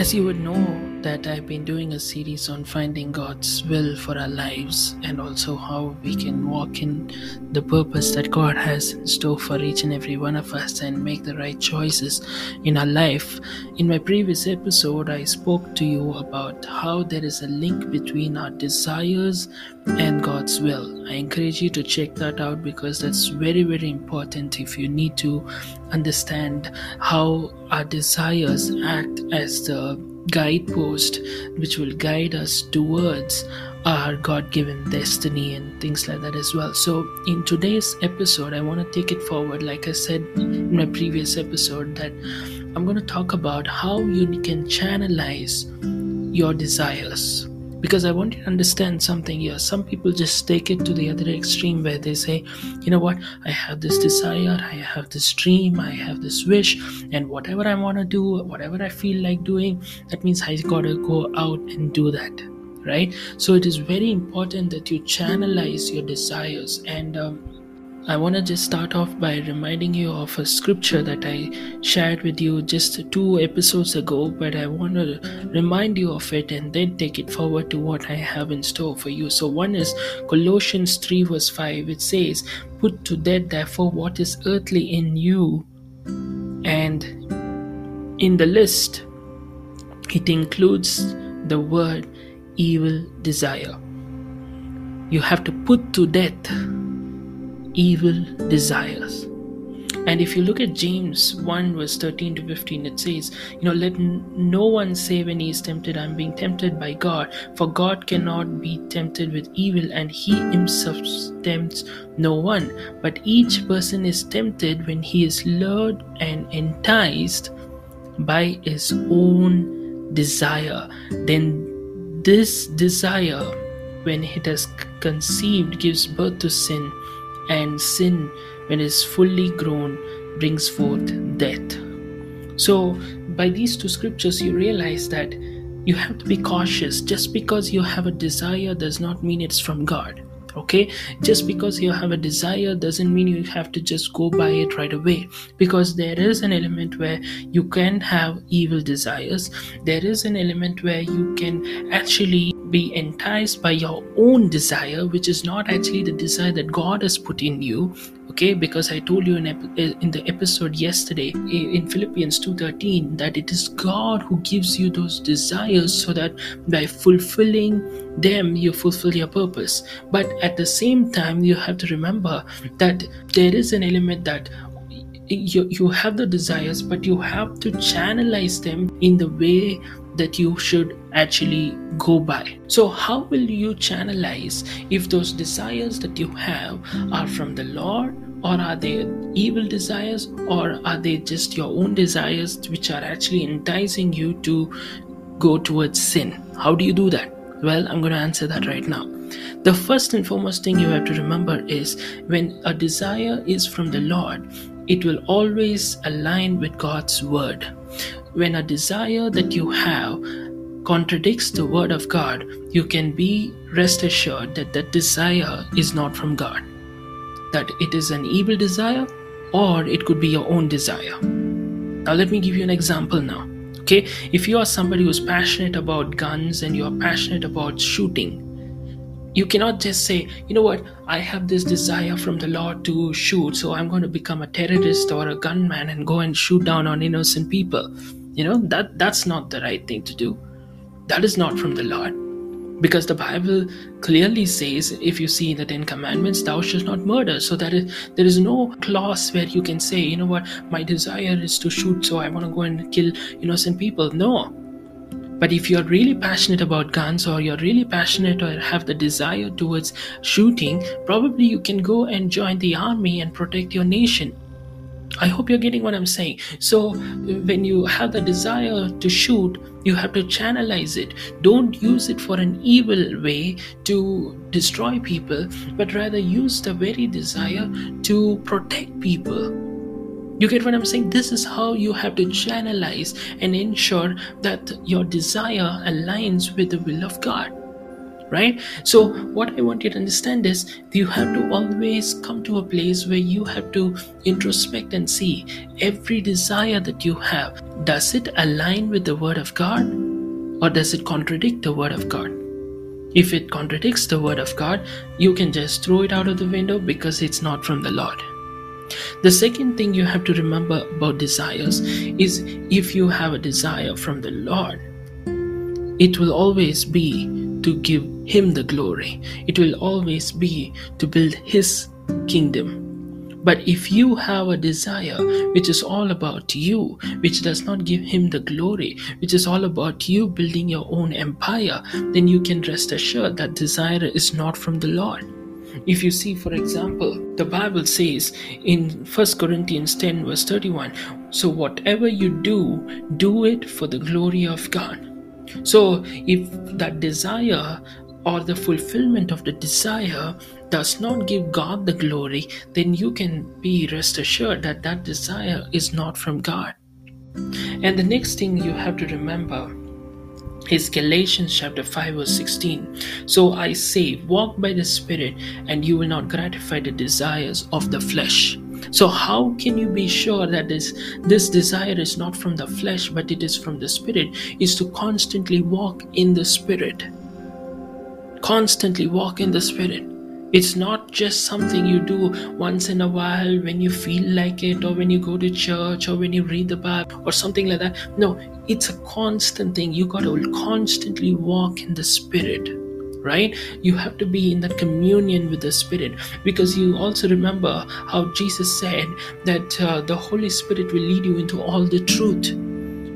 As you would know, that I've been doing a series on finding God's will for our lives and also how we can walk in the purpose that God has in store for each and every one of us and make the right choices in our life. In my previous episode, I spoke to you about how there is a link between our desires and God's will. I encourage you to check that out because that's very, very important if you need to understand how our desires act as the guidepost which will guide us towards our God given destiny and things like that as well. So, in today's episode, I want to take it forward, like I said in my previous episode, that I'm going to talk about how you can channelize your desires because I want you to understand something here. Some people just take it to the other extreme where they say, you know what, I have this desire, I have this dream, I have this wish, and whatever I want to do, whatever I feel like doing, that means I gotta go out and do that. Right? So it is very important that you channelize your desires and um, I want to just start off by reminding you of a scripture that I shared with you just two episodes ago, but I want to remind you of it and then take it forward to what I have in store for you. So, one is Colossians 3, verse 5. It says, Put to death, therefore, what is earthly in you. And in the list, it includes the word evil desire. You have to put to death evil desires. And if you look at James 1, verse 13 to 15, it says, You know, let no one say when he is tempted, I'm being tempted by God, for God cannot be tempted with evil, and he himself tempts no one. But each person is tempted when he is lured and enticed by his own desire. Then this desire, when it has conceived, gives birth to sin and sin, when it is fully grown, brings forth death. So, by these two scriptures, you realize that you have to be cautious. Just because you have a desire does not mean it's from God. Okay, just because you have a desire doesn't mean you have to just go by it right away. Because there is an element where you can have evil desires, there is an element where you can actually be enticed by your own desire, which is not actually the desire that God has put in you. Okay, because I told you in, eh, in the episode yesterday in Philippians 2:13 that it is God who gives you those desires so that by fulfilling them you fulfill your purpose. But at the same time, you have to remember that there is an element that you, you have the desires, but you have to channelize them in the way that you should actually go by. So, how will you channelize if those desires that you have are from the Lord, or are they evil desires, or are they just your own desires which are actually enticing you to go towards sin? How do you do that? Well, I'm going to answer that right now. The first and foremost thing you have to remember is when a desire is from the Lord, it will always align with God's word. When a desire that you have contradicts the word of God, you can be rest assured that that desire is not from God. That it is an evil desire or it could be your own desire. Now, let me give you an example now. Okay, if you are somebody who's passionate about guns and you are passionate about shooting, you cannot just say you know what i have this desire from the lord to shoot so i'm going to become a terrorist or a gunman and go and shoot down on innocent people you know that that's not the right thing to do. That is not from the lord. Because the bible clearly says if you see the 10 commandments thou shalt not murder. So that is, there is no clause where you can say you know what my desire is to shoot so i want to go and kill innocent people. No. But if you're really passionate about guns or you're really passionate or have the desire towards shooting, probably you can go and join the army and protect your nation. I hope you're getting what I'm saying. So, when you have the desire to shoot, you have to channelize it. Don't use it for an evil way to destroy people, but rather use the very desire to protect people. You get what I'm saying? This is how you have to channelize and ensure that your desire aligns with the will of God. Right? So, what I want you to understand is you have to always come to a place where you have to introspect and see every desire that you have. Does it align with the Word of God or does it contradict the Word of God? If it contradicts the Word of God, you can just throw it out of the window because it's not from the Lord. The second thing you have to remember about desires is if you have a desire from the Lord, it will always be to give Him the glory, it will always be to build His kingdom. But if you have a desire which is all about you, which does not give him the glory, which is all about you building your own empire, then you can rest assured that desire is not from the Lord. If you see, for example, the Bible says in 1 Corinthians 10, verse 31, so whatever you do, do it for the glory of God. So if that desire or the fulfillment of the desire does not give God the glory, then you can be rest assured that that desire is not from God. And the next thing you have to remember is Galatians chapter 5 verse 16. So I say, walk by the Spirit, and you will not gratify the desires of the flesh. So how can you be sure that this this desire is not from the flesh but it is from the spirit is to constantly walk in the spirit. Constantly walk in the spirit. It's not just something you do once in a while when you feel like it, or when you go to church, or when you read the Bible, or something like that. No, it's a constant thing. You got to constantly walk in the Spirit right you have to be in that communion with the spirit because you also remember how jesus said that uh, the holy spirit will lead you into all the truth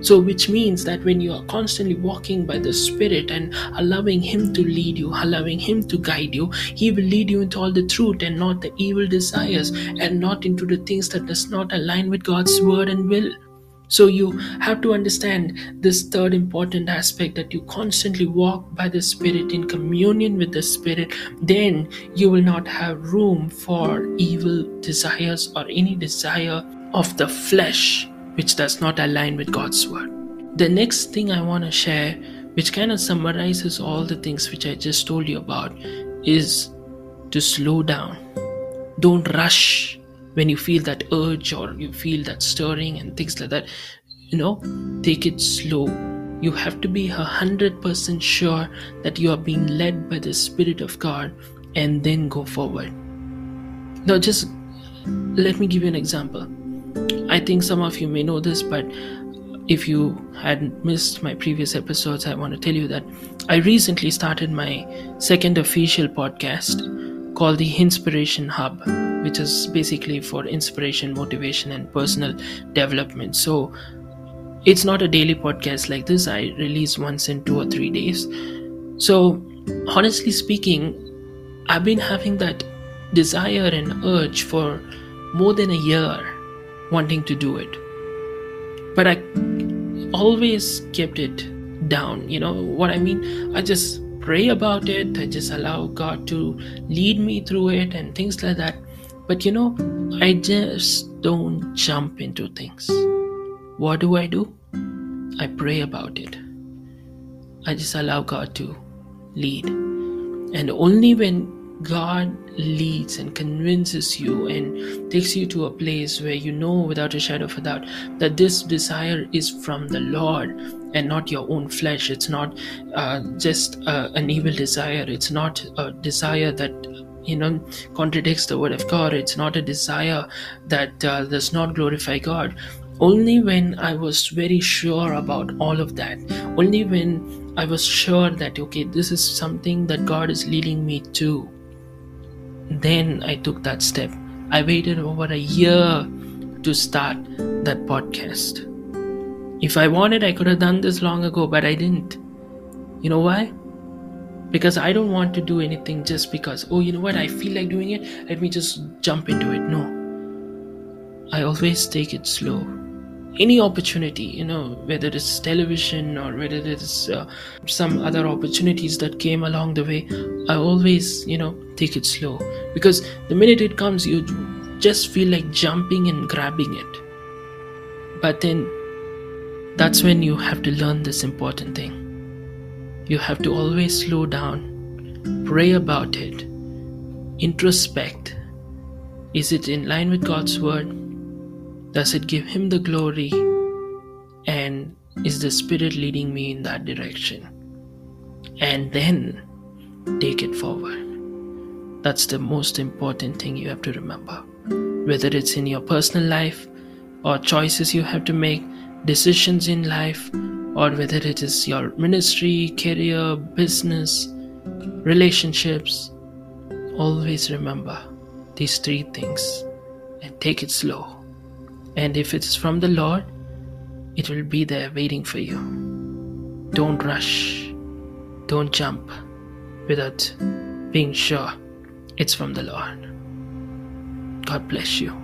so, which means that when you are constantly walking by the Spirit and allowing Him to lead you, allowing Him to guide you, He will lead you into all the truth and not the evil desires and not into the things that does not align with God's word and will. So you have to understand this third important aspect that you constantly walk by the Spirit in communion with the Spirit, then you will not have room for evil desires or any desire of the flesh which does not align with God's word. The next thing I want to share, which kind of summarizes all the things which I just told you about, is to slow down. Don't rush when you feel that urge or you feel that stirring and things like that. You know, take it slow. You have to be a hundred percent sure that you are being led by the Spirit of God and then go forward. Now, just let me give you an example I think some of you may know this, but if you had missed my previous episodes, I want to tell you that I recently started my second official podcast called the Inspiration Hub, which is basically for inspiration, motivation, and personal development. So, it's not a daily podcast like this. I release once in two or three days. So, honestly speaking, I've been having that desire and urge for more than a year wanting to do it. But I always kept it down. You know what I mean? I just pray about it. I just allow God to lead me through it and things like that. But you know, I just don't jump into things. What do I do? I pray about it. I just allow God to lead. And only when God leads and convinces you and takes you to a place where you know without a shadow of a doubt that this desire is from the Lord and not your own flesh. It's not uh, just uh, an evil desire. It's not a desire that you know contradicts the word of God. It's not a desire that uh, does not glorify God. Only when I was very sure about all of that, only when I was sure that okay, this is something that God is leading me to then I took that step. I waited over a year to start that podcast. If I wanted, I could have done this long ago, but I didn't. You know why? Because I don't want to do anything just because, oh, you know what, I feel like doing it, let me just jump into it. No. I always take it slow any opportunity you know whether it's television or whether it's uh, some other opportunities that came along the way i always you know take it slow. Because the minute it comes you just feel like jumping and grabbing it. But then that's when you have to learn this important thing. You have to always slow down pray about it introspect. Is it in line with god's word does it give Him the glory? And is the Spirit leading me in that direction? And then take it forward. That's the most important thing you have to remember. Whether it's in your personal life or choices you have to make, decisions in life, or whether it is your ministry, career, business, relationships, always remember these three things and take it slow. And if it's from the Lord, it will be there waiting for you. Don't rush. Don't jump without being sure it's from the Lord. God bless you.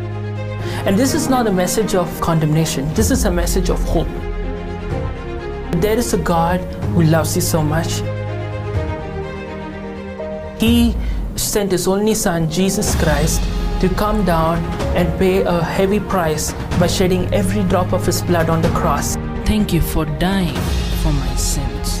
And this is not a message of condemnation, this is a message of hope. There is a God who loves you so much. He sent His only Son, Jesus Christ, to come down and pay a heavy price by shedding every drop of His blood on the cross. Thank you for dying for my sins.